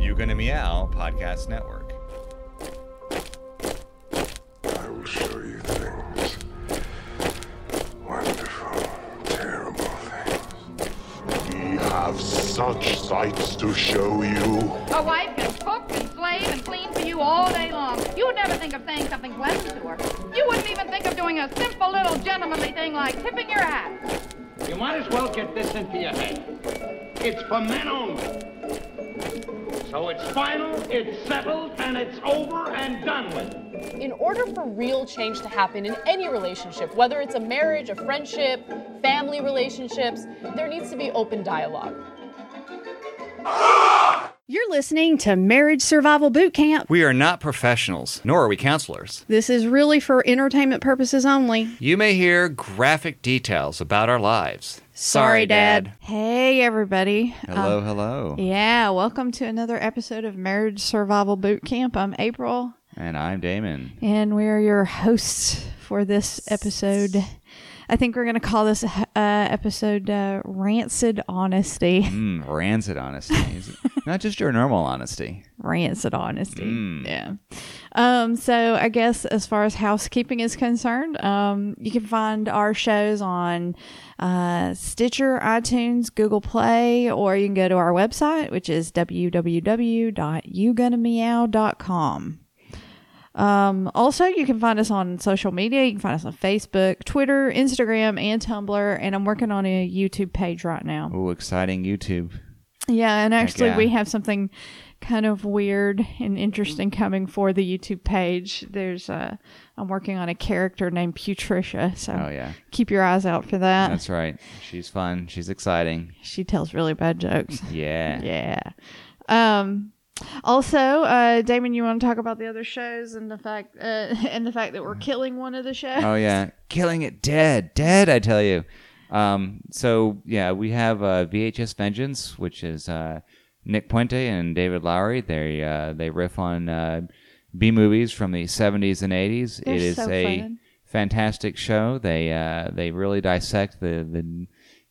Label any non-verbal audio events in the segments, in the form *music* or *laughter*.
You Gonna Meow Podcast Network. I will show you things. Wonderful, terrible things. We have such sights to show you. A wife can cook and slave and clean for you all day long. You would never think of saying something pleasant to her. You wouldn't even think of doing a simple little gentlemanly thing like tipping your hat. You might as well get this into your head. It's for men only. So it's final, it's settled, and it's over and done with. In order for real change to happen in any relationship, whether it's a marriage, a friendship, family relationships, there needs to be open dialogue. You're listening to Marriage Survival Boot Camp. We are not professionals, nor are we counselors. This is really for entertainment purposes only. You may hear graphic details about our lives. Hey, everybody. Hello, Um, hello. yeah, welcome to another episode of Marriage Survival Boot Camp. I'm April, And I'm Damon. and we are your hosts for this episode. I think we're going to call this uh, episode uh, Rancid Honesty. Mm, rancid honesty. *laughs* Not just your normal honesty. rancid honesty. Mm. Yeah. Um, so I guess as far as housekeeping is concerned, um, you can find our shows on uh, Stitcher, iTunes, Google Play, or you can go to our website, which is www.yougonnameow.com. Um, also, you can find us on social media. You can find us on Facebook, Twitter, Instagram, and Tumblr. And I'm working on a YouTube page right now. Oh, exciting YouTube. Yeah, and actually, we have something kind of weird and interesting coming for the YouTube page. There's uh, I'm working on a character named Putricia, so Oh, yeah. keep your eyes out for that. That's right. She's fun. She's exciting. she tells really bad jokes. *laughs* Yeah. yeah. Um. Also, uh, Damon, you want to talk about the other shows and the fact uh, *laughs* and the fact that we're killing one of the shows? Oh yeah, killing it dead, dead. I tell you. Um, so yeah, we have uh, VHS Vengeance, which is uh, Nick Puente and David Lowery. They uh, they riff on uh, B movies from the '70s and '80s. They're it is so a fun. fantastic show. They uh, they really dissect the the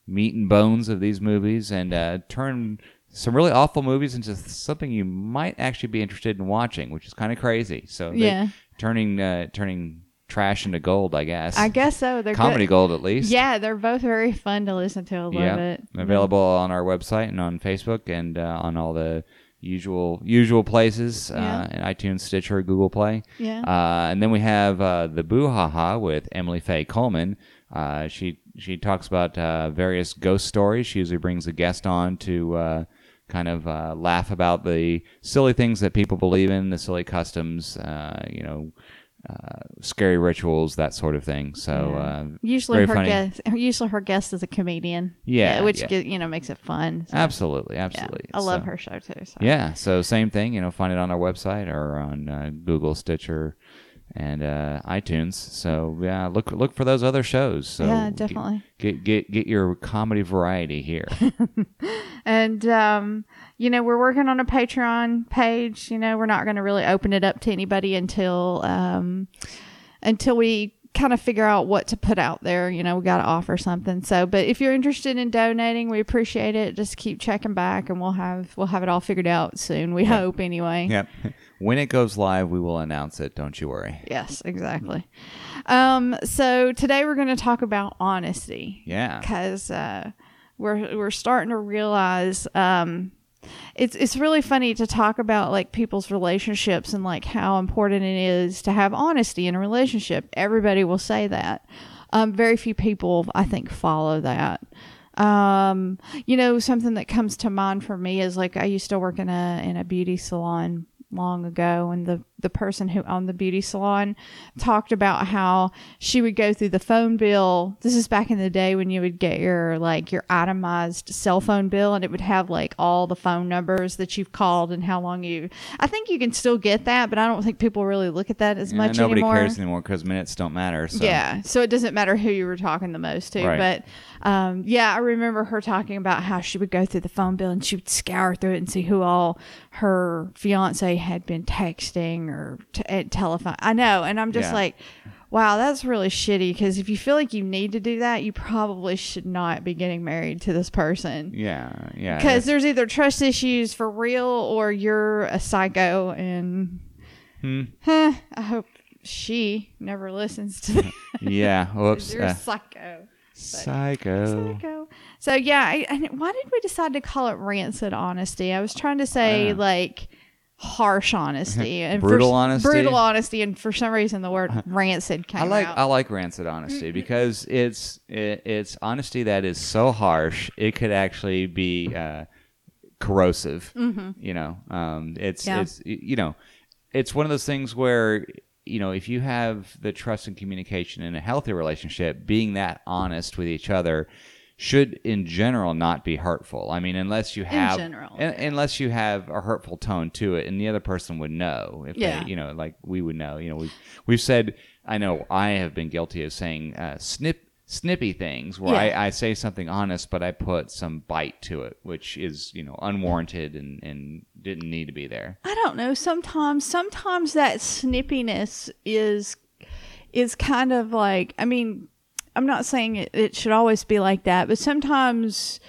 meat and bones of these movies and uh, turn some really awful movies into something you might actually be interested in watching, which is kind of crazy. So Yeah. turning uh, turning trash into gold, I guess. I guess so. They're comedy good. gold at least. Yeah, they're both very fun to listen to. I love yeah. it. Available on our website and on Facebook and uh, on all the usual usual places, Yeah. uh, in iTunes, Stitcher, Google Play. Yeah. Uh, and then we have uh, the Boo Ha Ha with Emily Faye Coleman. Uh, she she talks about uh, various ghost stories. She usually brings a guest on to uh, kind of uh, laugh about the silly things that people believe in, the silly customs, uh, you know, uh, scary rituals, that sort of thing. So uh, Usually her funny. guest, *laughs* usually her guest is a comedian. Yeah, which yeah. get- you know makes it fun. So, Absolutely, yeah, absolutely. I love her show too. So. Yeah, so same thing. You know, find it on our website or on uh, Google, Stitcher, and uh, iTunes. So yeah, look look for those other shows. So Yeah, definitely. Get get get your comedy variety here. *laughs* And um, you know, we're working on a Patreon page. You know, we're not going to really open it up to anybody until um, until we kind of figure out what to put out there. You know, we got to offer something. So, but if you're interested in donating, we appreciate it. Just keep checking back, and we'll have we'll have it all figured out soon. We hope anyway. yep. When it goes live, we will announce it. Don't you worry. Yes, exactly. Um, so today we're going to talk about honesty. Yeah. because uh, we're we're starting to realize um, it's it's really funny to talk about like people's relationships and like how important it is to have honesty in a relationship. Everybody will say that. Um, very few people, I think, follow that. Um, you know, something that comes to mind for me is like I used to work in a in a beauty salon long ago and the the person who owned the beauty salon talked about how she would go through the phone bill this is back in the day when you would get your like your itemized cell phone bill and it would have like all the phone numbers that you've called and how long you I think you can still get that but I don't think people really look at that as Yeah, much nobody anymore cares anymore because minutes don't matter. So. yeah, so it doesn't matter who you were talking the most to. Right. But um, yeah, I remember her talking about how she would go through the phone bill and she would scour through it and see who all her fiance had been texting or t- at telephone. I know, and I'm just Yeah. like, wow, that's really shitty. Because if you feel like you need to do that, you probably should not be getting married to this person. Yeah, yeah. Because there's either trust issues for real or you're a psycho. And Hmm. huh, I hope she never listens to that. *laughs* yeah. *laughs* Whoops. you're a uh, psycho. psycho. Psycho. So yeah, I, I, why did we decide to call it rancid honesty? I was trying to say Uh. like harsh honesty and Brutal for, honesty? brutal honesty, and for some reason the word rancid came I like out. I like rancid honesty because it's it, it's honesty that is so harsh it could actually be uh, corrosive. You know, um, it's Mm-hmm. Yeah. it's you know, it's one of those things where you know if you have the trust and communication in a healthy relationship, being that honest with each other should in general not be hurtful. I mean, unless you have general, un- unless you have a hurtful tone to it, and the other person would know if Yeah. they, you know, like we would know. You know, we've we've said. I know I have been guilty of saying uh, snip snippy things where Yeah. I, I say something honest, but I put some bite to it, which is you know unwarranted and and didn't need to be there. I don't know. Sometimes, sometimes that snippiness is is kind of like. I mean, I'm not saying it, it should always be like that, but sometimes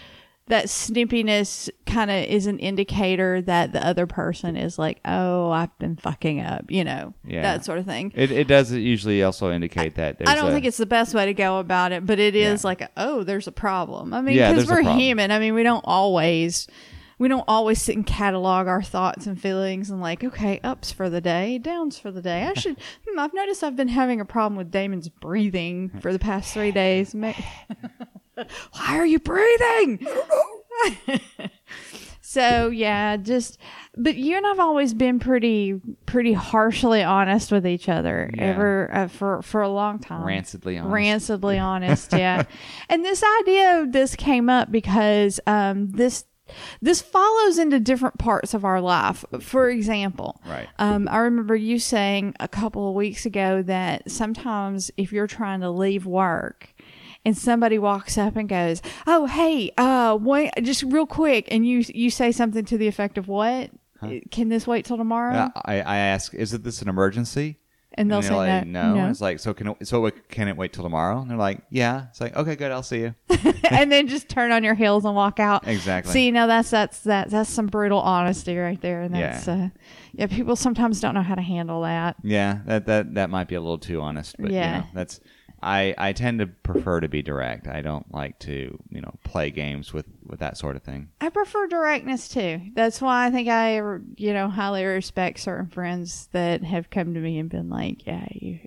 that snippiness kind of is an indicator that the other person is like, "Oh, I've been fucking up," you know, Yeah. that sort of thing. It, it does usually also indicate that I don't a- think it's the best way to go about it, but it is Yeah. like, oh, there's a problem. I mean, because a we're human. I mean, we don't always, we don't always sit and catalog our thoughts and feelings and like, okay, ups for the day, downs for the day. *laughs* I should. hmm, I've noticed I've been having a problem with Damon's breathing for the past three days. *laughs* *laughs* Why are you breathing? so yeah, just. But you and I've always been pretty, pretty harshly honest with each other. Yeah. Ever uh, for for a long time. rancidly honest. Rancidly honest, yeah. and this idea of this came up because um, this this follows into different parts of our life. For example, Right. um, I remember you saying a couple of weeks ago that sometimes if you're trying to leave work and somebody walks up and goes, "Oh, hey, uh, wait, just real quick," and you you say something to the effect of, "What? Can this wait till tomorrow?" I, I ask, is it this an emergency? And they'll they're say like, no. no. It's like, so can it, so it, can it wait till tomorrow? And they're like, yeah. It's like, okay, good. I'll see you. *laughs* and then just turn on your heels and walk out. Exactly. See, know that's that's that that's some brutal honesty right there, and that's Yeah. uh, yeah. People sometimes don't know how to handle that. Yeah, that that that might be a little too honest, but Yeah. you know, that's I I tend to prefer to be direct. I don't like to you know play games with with that sort of thing. I prefer directness too. That's why I think I, you know, highly respect certain friends that have come to me and been like, "Yeah, you."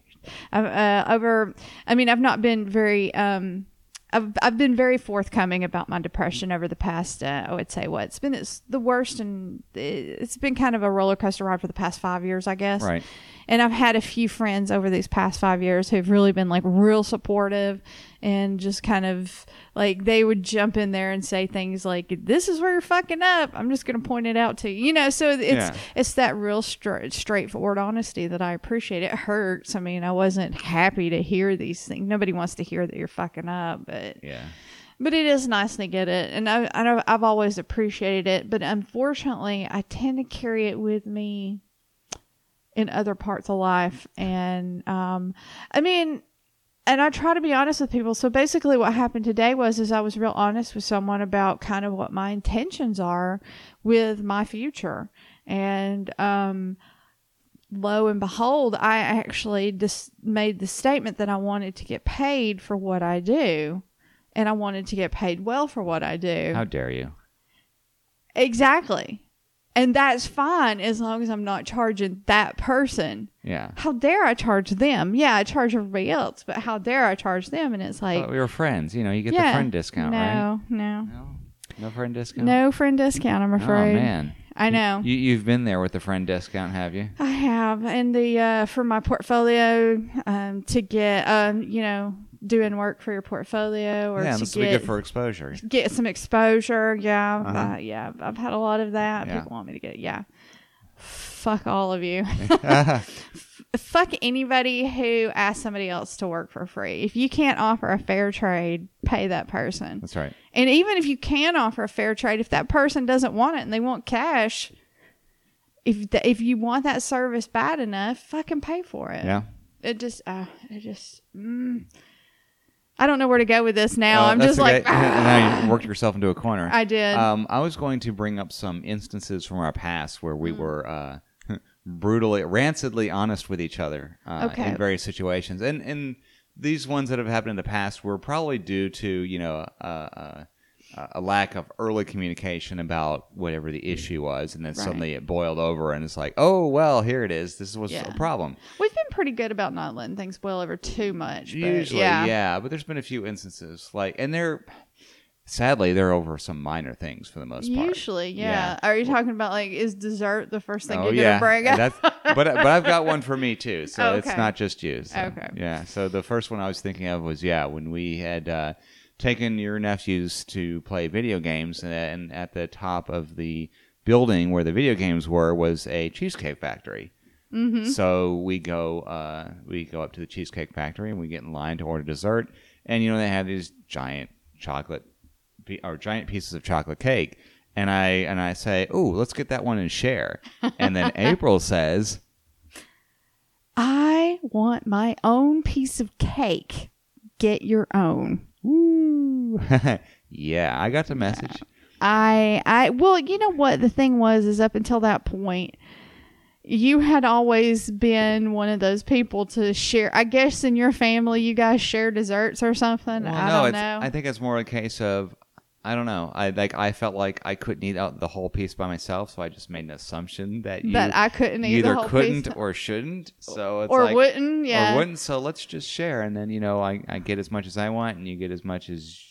I've, uh, over, I mean, I've not been very, um, I've I've been very forthcoming about my depression over the past. Uh, I would say what it's been. It's the worst, and it's been kind of a roller coaster ride for the past five years, I guess. Right. And I've had a few friends over these past five years who've really been like real supportive and just kind of like they would jump in there and say things like, "This is where you're fucking up. I'm just going to point it out to you." You know, so it's Yeah. it's that real stra- straightforward honesty that I appreciate. It hurts. I mean, I wasn't happy to hear these things. Nobody wants to hear that you're fucking up, but Yeah. but it is nice to get it, and I, I know I've always appreciated it. But unfortunately, I tend to carry it with me in other parts of life, and um, I mean, and I try to be honest with people. So basically, what happened today was is I was real honest with someone about kind of what my intentions are with my future, and um, lo and behold, I actually just made the statement that I wanted to get paid for what I do, and I wanted to get paid well for what I do. How dare you? exactly. And that's fine as long as I'm not charging that person. Yeah. How dare I charge them? Yeah, I charge everybody else, but how dare I charge them? And it's like, But we were friends. You know, you get yeah, the friend discount, no, right? No, No, no friend discount. no friend discount. I'm afraid. Oh man. I know. You you've been there with the friend discount, have you? I have, and the uh, for my portfolio um, to get um, you know doing work for your portfolio or yeah, to this get good for exposure. get some exposure. Yeah, Uh-huh. uh, yeah, I've had a lot of that. Yeah. People want me to get yeah. Fuck all of you. *laughs* F- Fuck anybody who asks somebody else to work for free. If you can't offer a fair trade, pay that person. That's right. And even if you can offer a fair trade, if that person doesn't want it and they want cash, if if you want that service bad enough, fucking pay for it. Yeah. it just, uh, it just. Mm, I don't know where to go with this now. Oh, I'm just like, now you *laughs* worked yourself into a corner. I did. Um, I was going to bring up some instances from our past where Mm. we were uh, *laughs* brutally, rancidly honest with each other uh, Okay. in various situations, and and these ones that have happened in the past were probably due to you know uh, uh, a lack of early communication about whatever the issue was, and then suddenly it boiled over, and it's like, oh well, here it is. This was Yeah. a problem. we've been pretty good about not letting things boil over too much. but Usually, yeah. yeah. but there's been a few instances like, and they're sadly they're over some minor things for the most part. Usually, yeah. Are you talking about like is dessert the first thing Oh you're yeah, gonna bring up? but but I've got one for me too, so it's not just you. so, Okay. Yeah. So the first one I was thinking of was yeah when we had uh, taken your nephews to play video games, and at the top of the building where the video games were was a cheesecake factory. Mm-hmm. So we go uh, we go up to the cheesecake factory and we get in line to order dessert, and you know they have these giant chocolate or giant pieces of chocolate cake. And I and I say, "Oh, let's get that one and share." And then *laughs* April says, I want my own piece of cake. Get your own. "Woo!" *laughs* yeah, I got the message. I I well, you know what the thing was is up until that point you had always been one of those people to share. I guess in your family you guys share desserts or something. Well, I no, don't know. I think it's more a case of I don't know. I like I felt like I couldn't eat out the whole piece by myself, so I just made an assumption that you that I couldn't eat either couldn't piece. or shouldn't. So it's or like, wouldn't, yeah. or wouldn't. So let's just share, and then you know I, I get as much as I want, and you get as much as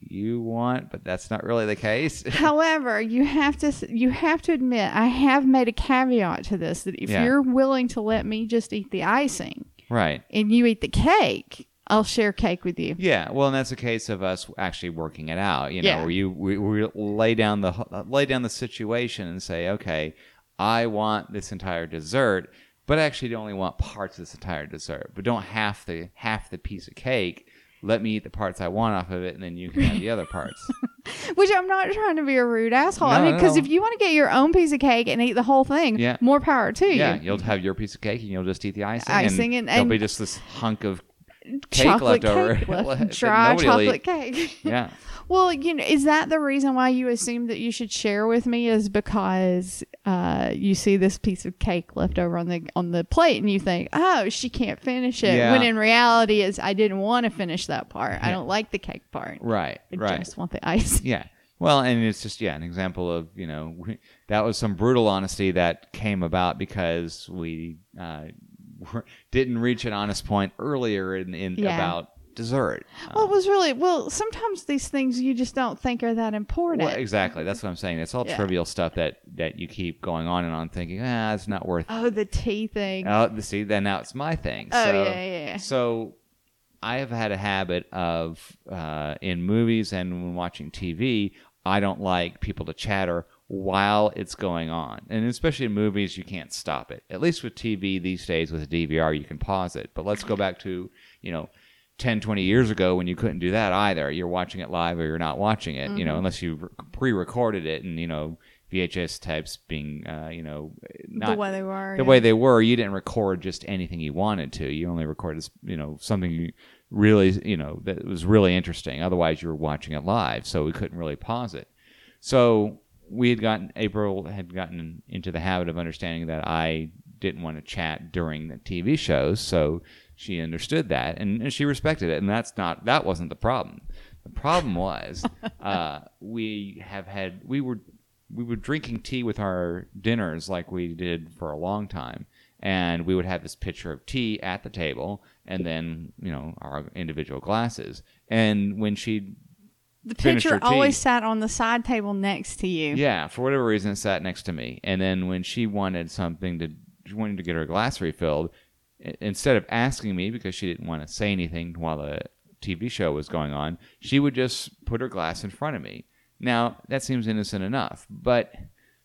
you want, but that's not really the case. *laughs* However, you have to you have to admit I have made a caveat to this that if Yeah. you're willing to let me just eat the icing right. and you eat the cake, I'll share cake with you. Yeah, well, and that's a case of us actually working it out. You know, Yeah. where you we, we lay down the lay down the situation and say, okay, I want this entire dessert, but I actually only want parts of this entire dessert, but don't half the half the piece of cake. Let me eat the parts I want off of it, and then you can have the other parts. *laughs* Which I'm not trying to be a rude asshole. I mean, because no. if you want to get your own piece of cake and eat the whole thing, Yeah. more power to yeah, you. you'll have your piece of cake, and you'll just eat the icing. Icing and, and- there'll be just this hunk of cake chocolate left over. cake left, *laughs* dry chocolate cake. *laughs* Yeah. Well, you know, is that the reason why you assume that you should share with me? Is because uh, you see this piece of cake left over on the on the plate, and you think, "Oh, she can't finish it." Yeah. When in reality, is I didn't want to finish that part. I don't like the cake part. Right. I right. just want the ice. *laughs* Yeah. Well, and it's just yeah, an example of you know that was some brutal honesty that came about because we uh, were- didn't reach an honest point earlier in, in Yeah. about dessert. Well, it was really well. Sometimes these things you just don't think are that important. Well, exactly. That's what I'm saying. It's all Yeah. trivial stuff that that you keep going on and on, thinking, ah, it's not worth. oh, the tea thing. Oh, the see, then now it's my thing. Oh, so, yeah, yeah, yeah. So I have had a habit of uh, in movies and when watching TV, I don't like people to chatter while it's going on. And especially in movies, you can't stop it. At least with TV these days, with a DVR, you can pause it. But let's go back to, you know, 10, 20 years ago when you couldn't do that either. You're watching it live or you're not watching it, you know, Mm-hmm. unless you pre recorded it and, you know, VHS types being, uh, you know, not the way they were. the yeah. way they were, you didn't record just anything you wanted to. You only recorded, you know, something you really, you know, that was really interesting. Otherwise, you were watching it live, so we couldn't really pause it. So we had gotten April had gotten into the habit of understanding that I didn't want to chat during the TV shows, so she understood that and, and she respected it, and that's not that wasn't the problem. The problem was *laughs* uh, we have had we were we were drinking tea with our dinners like we did for a long time, and we would have this pitcher of tea at the table, and then you know our individual glasses. And when she the picture her tea. always sat on the side table next to you. yeah, for whatever reason, it sat next to me. And then when she wanted something to, she wanted to get her glass refilled, instead of asking me because she didn't want to say anything while the TV show was going on, she would just put her glass in front of me. Now that seems innocent enough, but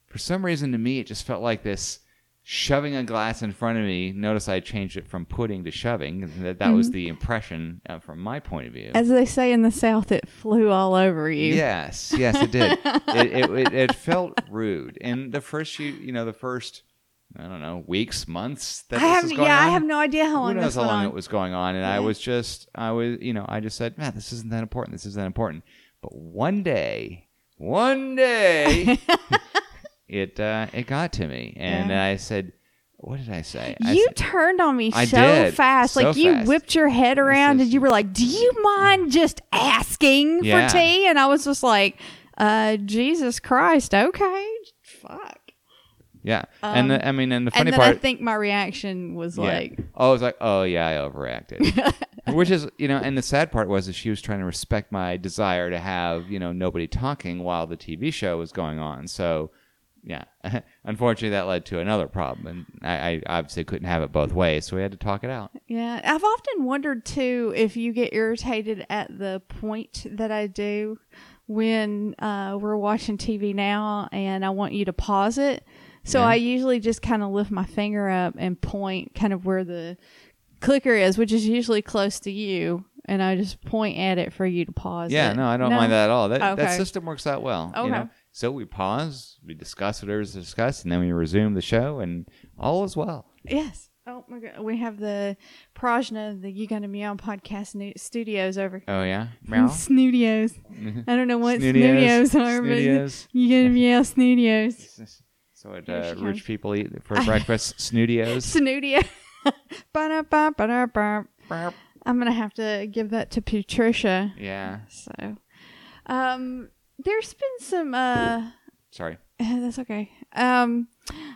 for some reason to me, it just felt like this shoving a glass in front of me. Notice I changed it from putting to shoving. That that was the impression uh, from my point of view. As they say in the South, it flew all over you. Yes, yes, it did. *laughs* it, it, it, it felt rude. And the first, you, you know, the first I don't know, weeks, months that I have yeah, going I have no idea how Who long knows this how long on. it was going on? And I was just, I was, you know, I just said, man, this isn't that important. This isn't that important. But one day, one day, *laughs* it uh, it got to me, and Yeah. I said, what did I say? I you said- turned on me I so did, fast. so like you fast. whipped your head around and you were like, "Do you mind just asking Yeah. for tea?" And I was just like, "Uh, Jesus Christ, okay, fuck." yeah, and the, I mean, and the Um, And funny part, I think my reaction was Yeah. like, oh, I was like, oh yeah, I overreacted. *laughs* Which is, you know, and the sad part was that she was trying to respect my desire to have, you know, nobody talking while the TV show was going on. So, yeah, *laughs* unfortunately, that led to another problem, and I, I obviously couldn't have it both ways, so we had to talk it out. Yeah, I've often wondered too if you get irritated at the point that I do when uh, we're watching TV now and I want you to pause it. So Yeah. I usually just kind of lift my finger up and point kind of where the clicker is, which is usually close to you, and I just point at it for you to pause. Yeah, it. no, I don't mind that at all. That, that system works out well. You Okay. know? So we pause, we discuss whatever's discussed, and then we resume the show, and all is well. Yes. Oh my god, we have the Prajna, the You Gonna Meow podcast studios over Oh yeah, *laughs* meow. Snootios. I don't know what snootios are, but you get me out snootios. So what uh, rich comes. people eat for *laughs* breakfast? Snootios. Snootia. *laughs* I'm gonna have to give that to Putricia. Yeah. So, um, there's been some. Uh, Sorry. *laughs* that's okay. Um,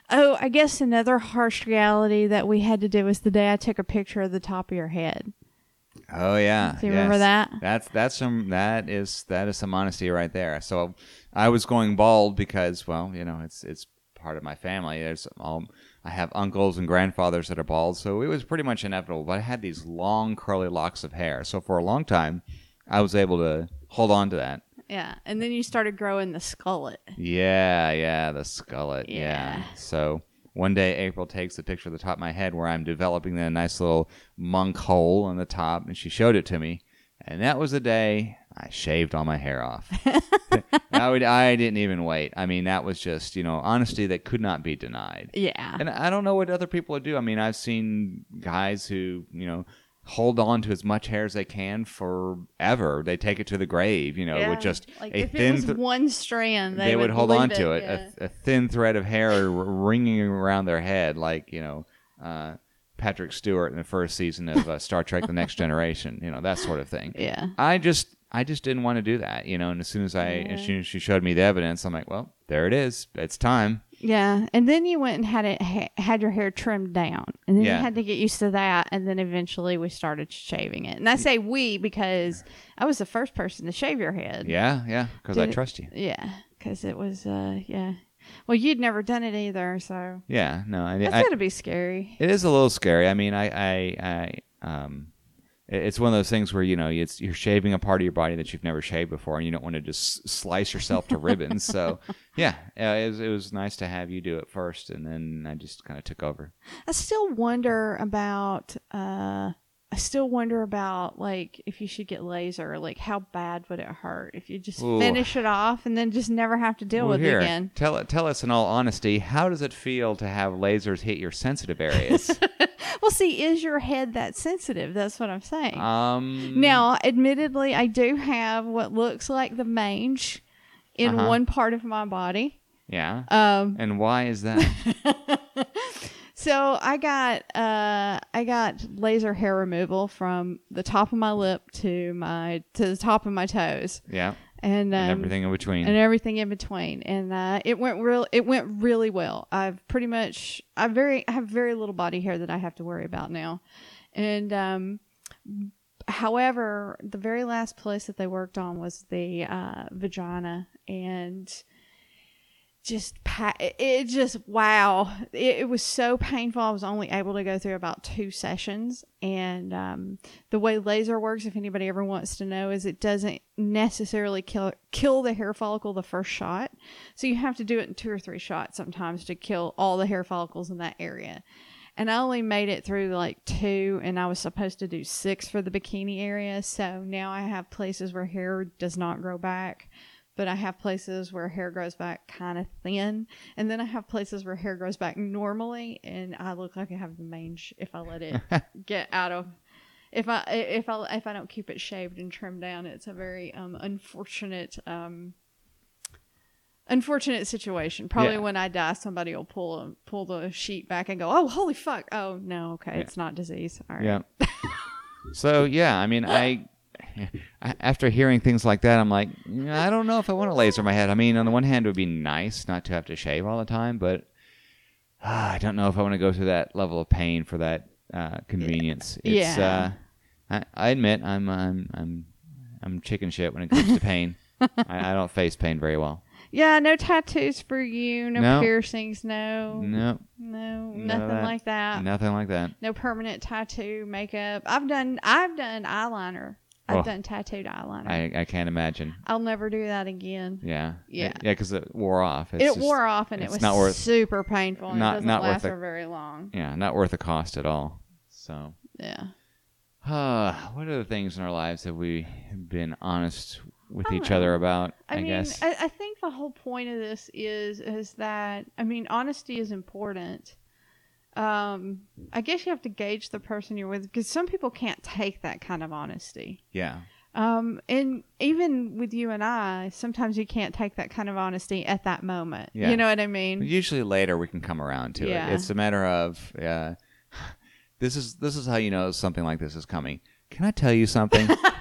oh, I guess another harsh reality that we had to do was the day I took a picture of the top of your head. Oh yeah. Do you remember that? That's that's some that is that is some honesty right there. So I was going bald because well, you know, it's it's part of my family. There's all I have uncles and grandfathers that are bald, so it was pretty much inevitable. But I had these long curly locks of hair, so for a long time, I was able to hold on to that. Yeah, and then you started growing the skullet. Yeah, yeah, the skullet. Yeah. Yeah. So one day April takes a picture of the top of my head where I'm developing the nice little monk hole on the top, and she showed it to me. And that was the day I shaved all my hair off. *laughs* I, would, I didn't even wait. I mean, that was just, you know, honesty that could not be denied. Yeah. And I don't know what other people would do. I mean, I've seen guys who, you know, hold on to as much hair as they can forever. They take it to the grave, you know, Yeah. with just like a if thin it was th- one strand, they, they, would, hold leave on to it, yeah. a, a thin thread of hair ringing around their head, like you know uh, Patrick Stewart in the first season of uh, Star Trek: The Next Generation, you know that sort of thing. Yeah. I just I just didn't want to do that, you know. And as soon as I as soon as she showed me the evidence, I'm like, well, there it is. It's time. Yeah, and then you went and had it ha- had your hair trimmed down, and then Yeah. you had to get used to that, and then eventually we started shaving it. And I say we because I was the first person to shave your head. Yeah, yeah, because I trust you. Yeah, because it was uh yeah. Well, you'd never done it either, so Yeah, no, I, that's I, gotta be scary. It is a little scary. I mean, I, I, I um, it's one of those things where you know it's you're shaving a part of your body that you've never shaved before, and you don't want to just slice yourself to ribbons. So, *laughs* yeah, uh, it was, it was nice to have you do it first, and then I just kind of took over. I still wonder about uh I still wonder about like if you should get laser, like how bad would it hurt if you just Ooh. finish it off and then just never have to deal Well, with here, it again. tell it, tell us in all honesty, how does it feel to have lasers hit your sensitive areas? *laughs* Well, see, is your head that sensitive? That's what I'm saying. um, now, admittedly, I do have what looks like the mange in Uh-huh. one part of my body. yeah, Um, and why is that? *laughs* so I got uh, I got laser hair removal from the top of my lip to my to the top of my toes, yeah, and, um, and everything in between. and everything in between. And uh, it went real. It went really well. I've pretty much. I very. I have very little body hair that I have to worry about now. And um, however, the very last place that they worked on was the uh, vagina, and just it just wow. It, it was so painful. I was only able to go through about two sessions. And um, the way laser works if anybody ever wants to know is it doesn't necessarily kill kill the hair follicle the first shot. So you have to do it in two or three shots sometimes to kill all the hair follicles in that area. And I only made it through like two, and I was supposed to do six for the bikini area. So now I have places where hair does not grow back, but I have places where hair grows back kind of thin, and then I have places where hair grows back normally, and I look like I have the mange if I let it *laughs* get out of. If I if I if I don't keep it shaved and trimmed down, it's a very um, unfortunate um, unfortunate situation. Probably Yeah. when I die, somebody will pull a, pull the sheet back and go, "Oh, holy fuck! Oh no, okay, Yeah. it's not disease." All right. Yeah. *laughs* so yeah, I mean, I I- *laughs* after hearing things like that, I'm like, I don't know if I want to laser my head. I mean, on the one hand, it would be nice not to have to shave all the time, but ah, I don't know if I want to go through that level of pain for that uh, convenience. It's, Yeah. Uh, I, I admit I'm I'm I'm I'm chicken shit when it comes to pain. *laughs* I, I don't face pain very well. Yeah, no tattoos for you, no, No. piercings, no, No, no, nothing that. like that. nothing like that. No permanent tattoo, makeup. I've done, I've done eyeliner. I've Oh. done tattooed eyeliner. I, I can't imagine. I'll never do that again. Yeah. Yeah. Yeah, because it wore off. It's it just- wore off and it it's was not worth- super painful. And not- it doesn't not worth last the- for very long. Yeah, not worth the cost at all. So, Yeah. uh, *sighs* what other things in our lives have we have been honest with I each don't other know. about? I, mean, guess. I, I think the whole point of this is is that I mean, honesty is important. Um, I guess you have to gauge the person you're with because some people can't take that kind of honesty. yeah. Um, and even with you and I, sometimes you can't take that kind of honesty at that moment. Yeah. You know what I mean? Usually later we can come around to Yeah. it. It's a matter of uh, *sighs* this is this is how you know something like this is coming. Can I tell you something? *laughs*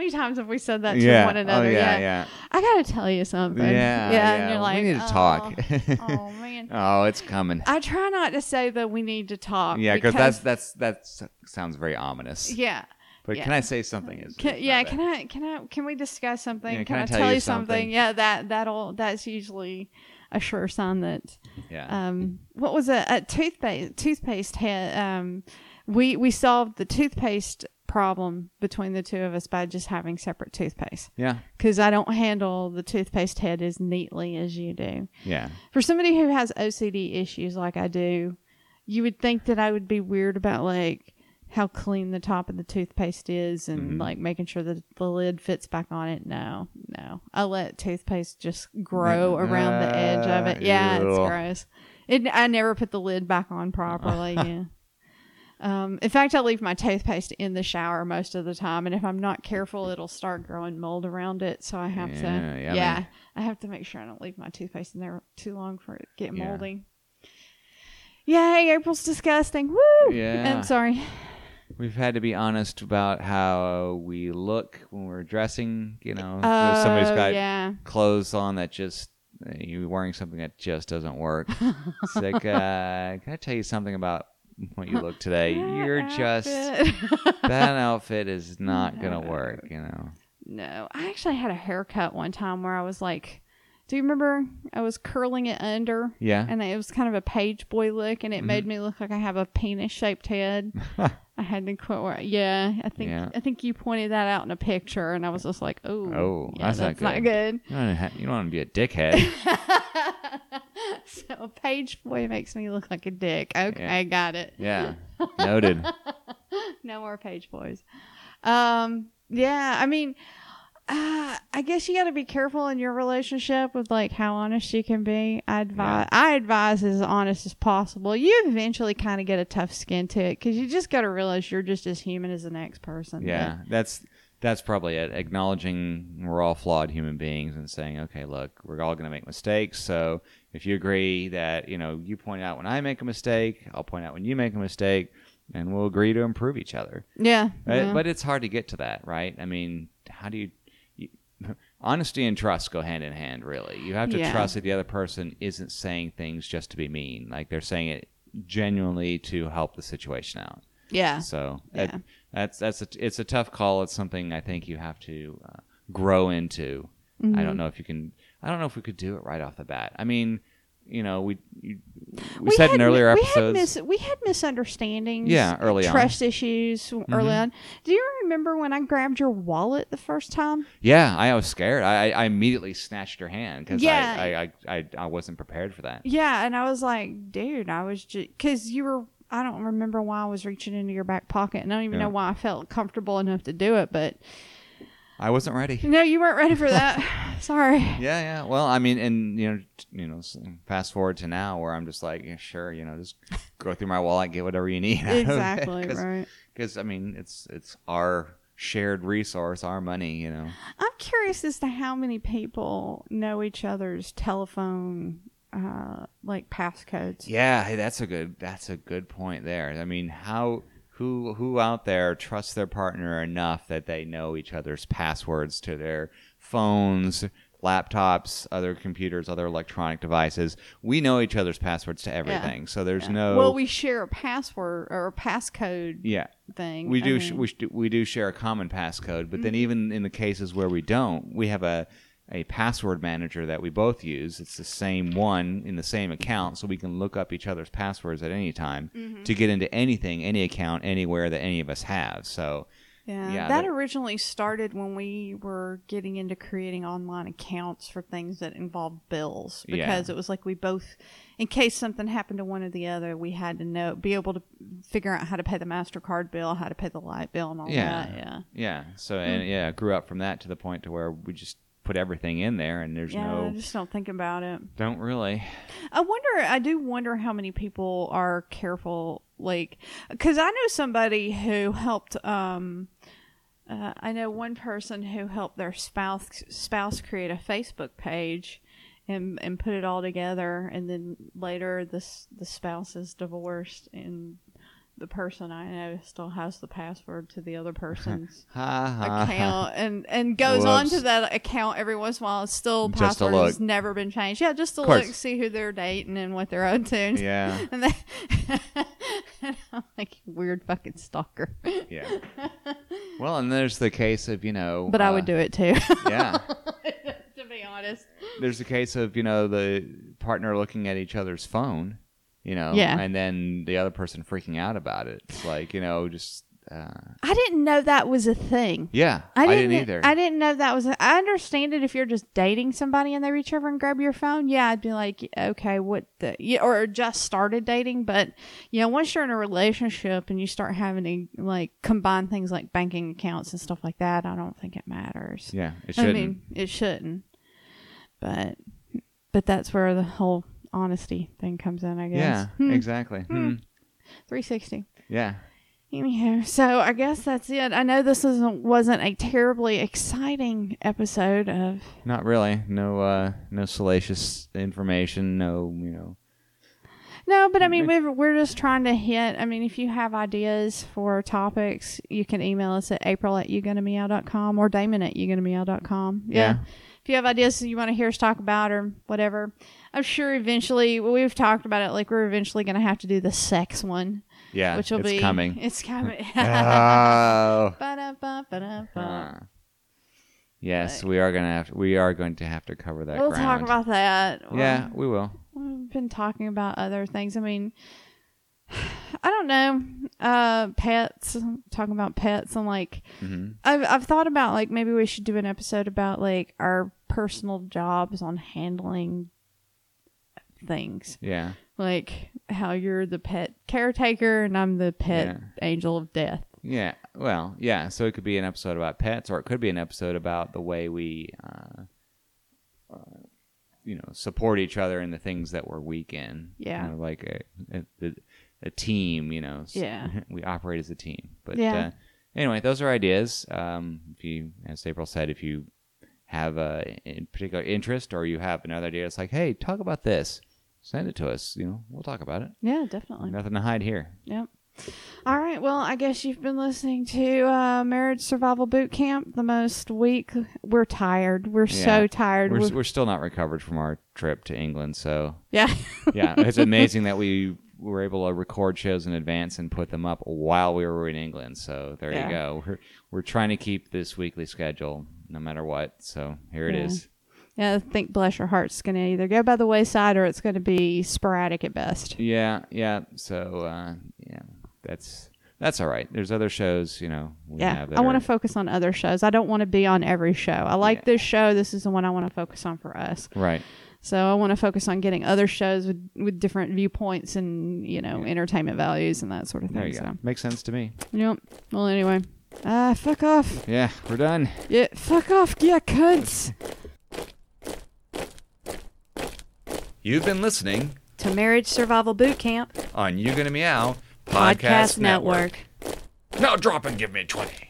How many times have we said that to yeah. one another? Oh yeah, yeah. I gotta tell you something. Yeah, yeah. yeah. And you're like, we need to "Oh, talk. *laughs* oh man. oh, it's coming. I try not to say that we need to talk. Yeah, because that's that's that sounds very ominous. yeah. But yeah. can I say something? Is Can, yeah, can. I can I can we discuss something? Yeah, can, I tell, you something? something? Yeah, that that'll that's usually a sure sign that Yeah. um what was it? A toothpaste toothpaste had um we we solved the toothpaste problem between the two of us by just having separate toothpaste yeah. because I don't handle the toothpaste head as neatly as you do. Yeah. For somebody who has OCD issues like I do, you would think that I would be weird about like how clean the top of the toothpaste is and Mm-hmm. like making sure that the lid fits back on it. No, no. I let toothpaste just grow around the edge of it. Yeah, it's Ugh. gross. It, I never put the lid back on properly. *laughs* yeah. Um, in fact, I leave my toothpaste in the shower most of the time, and if I'm not careful, it'll start growing mold around it. So I have Yeah, to, yeah, yeah. I have to make sure I don't leave my toothpaste in there too long for it to get Yeah. moldy. Yay, April's disgusting. Woo! Yeah. I'm sorry. We've had to be honest about how we look when we're dressing. You know, if somebody's Oh, got yeah. clothes on that just uh, you're wearing something that just doesn't work. *laughs* it's like, uh, can I tell you something about what you look today? *laughs* You're just *laughs* that outfit is not gonna work. You know. No, I actually had a haircut one time where I was like, do you remember I was curling it under? Yeah. And it was kind of a page boy look, and it made Mm-hmm. me look like I have a penis shaped head. *laughs* I had to quit. Where, yeah, I think Yeah. I think you pointed that out in a picture, and I was just like, oh, Oh, yeah, that's not not good. You don't, ha- you don't want to be a dickhead. *laughs* so page boy makes me look like a dick. Okay, I got it. yeah. *laughs* Noted. no more page boys. Um, yeah, I mean, uh, I guess you got to be careful in your relationship with like how honest you can be. I advise, I advise as honest as possible. You eventually kind of get a tough skin to it because you just got to realize you're just as human as the next person. Yeah, that's that's probably it. Acknowledging we're all flawed human beings and saying, okay, look, we're all going to make mistakes. So if you agree that you know you point out when I make a mistake, I'll point out when you make a mistake, and we'll agree to improve each other. yeah, Right? yeah. But it's hard to get to that, right? I mean, how do you honesty and trust go hand in hand, really. You have to Yeah. trust that the other person isn't saying things just to be mean. Like they're saying it genuinely to help the situation out. yeah, So Yeah. that, that's that's a, it's a tough call. It's something I think you have to uh, grow into. I Mm-hmm. don't know if you can. I don't know if we could do it right off the bat. I mean, you know, we you, we, said in had- earlier we episodes. Had mis- we had misunderstandings. Yeah, early on. Mm-hmm. trust issues early on. Do you remember when I grabbed your wallet the first time? yeah, I was scared. I, I immediately snatched her hand because Yeah. I, I, I, I, I wasn't prepared for that. Yeah, and I was like, dude, I was just because you were. I don't remember why I was reaching into your back pocket, and I don't even Yeah. know why I felt comfortable enough to do it, but I wasn't ready. No, you weren't ready for that. *laughs* Sorry. Yeah, yeah. Well, I mean, and you know, t- you know, fast forward to now where I'm just like, yeah, sure, you know, just go through my wallet, get whatever you need. *laughs* Exactly, right. Because I mean, it's it's our shared resource, our money. You know. I'm curious as to how many people know each other's telephone, uh, like passcodes. Yeah, hey, that's a good that's a good point there. I mean, how who who out there trusts their partner enough that they know each other's passwords to their phones, laptops, other computers, other electronic devices? We know each other's passwords to everything, so there's no. Well, we share a password or a passcode yeah. thing. We I do, sh- we, sh- we do share a common passcode, but then Mm-hmm. even in the cases where we don't, we have a, a password manager that we both use. It's the same one in the same account, so we can look up each other's passwords at any time Mm-hmm. to get into anything, any account, anywhere that any of us have. So, Yeah, Yeah, that that- originally started when we were getting into creating online accounts for things that involved bills Yeah. because it was like we both in case something happened to one or the other, we had to know be able to figure out how to pay the Mastercard bill, how to pay the light bill and all yeah, that. Yeah. yeah. So, Hmm. and yeah, grew up from that to the point to where we just put everything in there, and there's Yeah, I no, just don't think about it. don't really. I wonder. I do wonder how many people are careful, like, because I know somebody who helped. Um, uh, I know one person who helped their spouse spouse create a Facebook page, and and put it all together, and then later this the spouse is divorced, and the person I know still has the password to the other person's *laughs* account and and goes on to that account every once in a while. It's still Just password has never been changed. Yeah, just to look, see who they're dating and what they're up to. *laughs* Yeah. and they, *laughs* and I'm like weird fucking stalker. Yeah. Well, and there's the case of you know. But I uh, would do it too. Yeah. to be honest. there's a case of you know the partner looking at each other's phone, you know, Yeah. and then the other person freaking out about it. It's like you know, just uh, I didn't know that was a thing. yeah, I didn't, either. I didn't know that was. A, I understand it if you're just dating somebody and they reach over and grab your phone. Yeah, I'd be like, okay, what the? Yeah, or just started dating. But you know, once you're in a relationship and you start having to like combine things like banking accounts and stuff like that, I don't think it matters. yeah, it shouldn't. I mean, it shouldn't. But but that's where the whole honesty thing comes in. I guess. yeah, Hmm. exactly. Hmm. 360. Yeah, Anyhow, so I guess that's it. I know this isn't, wasn't a terribly exciting episode of. not really. No, uh, no salacious information. No, you know. No, but I mean, we're, we're just trying to hit. I mean, if you have ideas for topics, you can email us at april at yougonnameow.com or damon at yougonnameow.com. Yeah. Yeah. If you have ideas you want to hear us talk about or whatever, I'm sure eventually, well, we've talked about it, like we're eventually going to have to do the sex one, Yeah, which will it's be. coming. *laughs* It's coming. *laughs* oh. *laughs* Ba-da-ba, ba-da-ba. Yes, we are gonna have to, we are going to have to cover that. We'll ground. talk about that. Yeah, we will. We've been talking about other things. I mean, *sighs* I don't know. Uh, pets. Talking about pets and like, Mm-hmm. I've I've thought about like maybe we should do an episode about like our personal jobs on handling things, Yeah. like how you're the pet caretaker and I'm the pet Yeah. angel of death. Yeah, well, yeah. So it could be an episode about pets, or it could be an episode about the way we, uh, uh, you know, support each other in the things that we're weak in. Yeah. You know, like a, a, a, a team. You know, Yeah. *laughs* we operate as a team. But Yeah. uh, anyway, those are ideas. Um, if you, as April said, if you have a in particular interest or you have another idea, it's like, hey, talk about this. Send it to us. You know, we'll talk about it. Yeah, definitely. Nothing to hide here. Yep. All right. Well, I guess you've been listening to uh, Marriage Survival Boot Camp. The most week. We're tired. We're so tired. We're, We're- we're still not recovered from our trip to England, so yeah. yeah, it's *laughs* amazing that we were able to record shows in advance and put them up while we were in England. So there Yeah. you go. We're we're trying to keep this weekly schedule no matter what. So here it Yeah. is. yeah. I think bless your heart's going to either go by the wayside or it's going to be sporadic at best. Yeah, yeah. So uh, yeah, that's that's all right. There's other shows, you know. We Yeah. I want to focus on other shows. I don't want to be on every show. I like Yeah. this show. This is the one I want to focus on for us. right. So I want to focus on getting other shows with, with different viewpoints and you know entertainment values and that sort of thing. There you so. go. Makes sense to me. Yep. Well, anyway, ah, uh, fuck off. Yeah, we're done. Yeah, fuck off, yeah, cunts. You've been listening to Marriage Survival Boot Camp on You Gonna Meow Podcast, Podcast Network. Network. Now drop and give me twenty.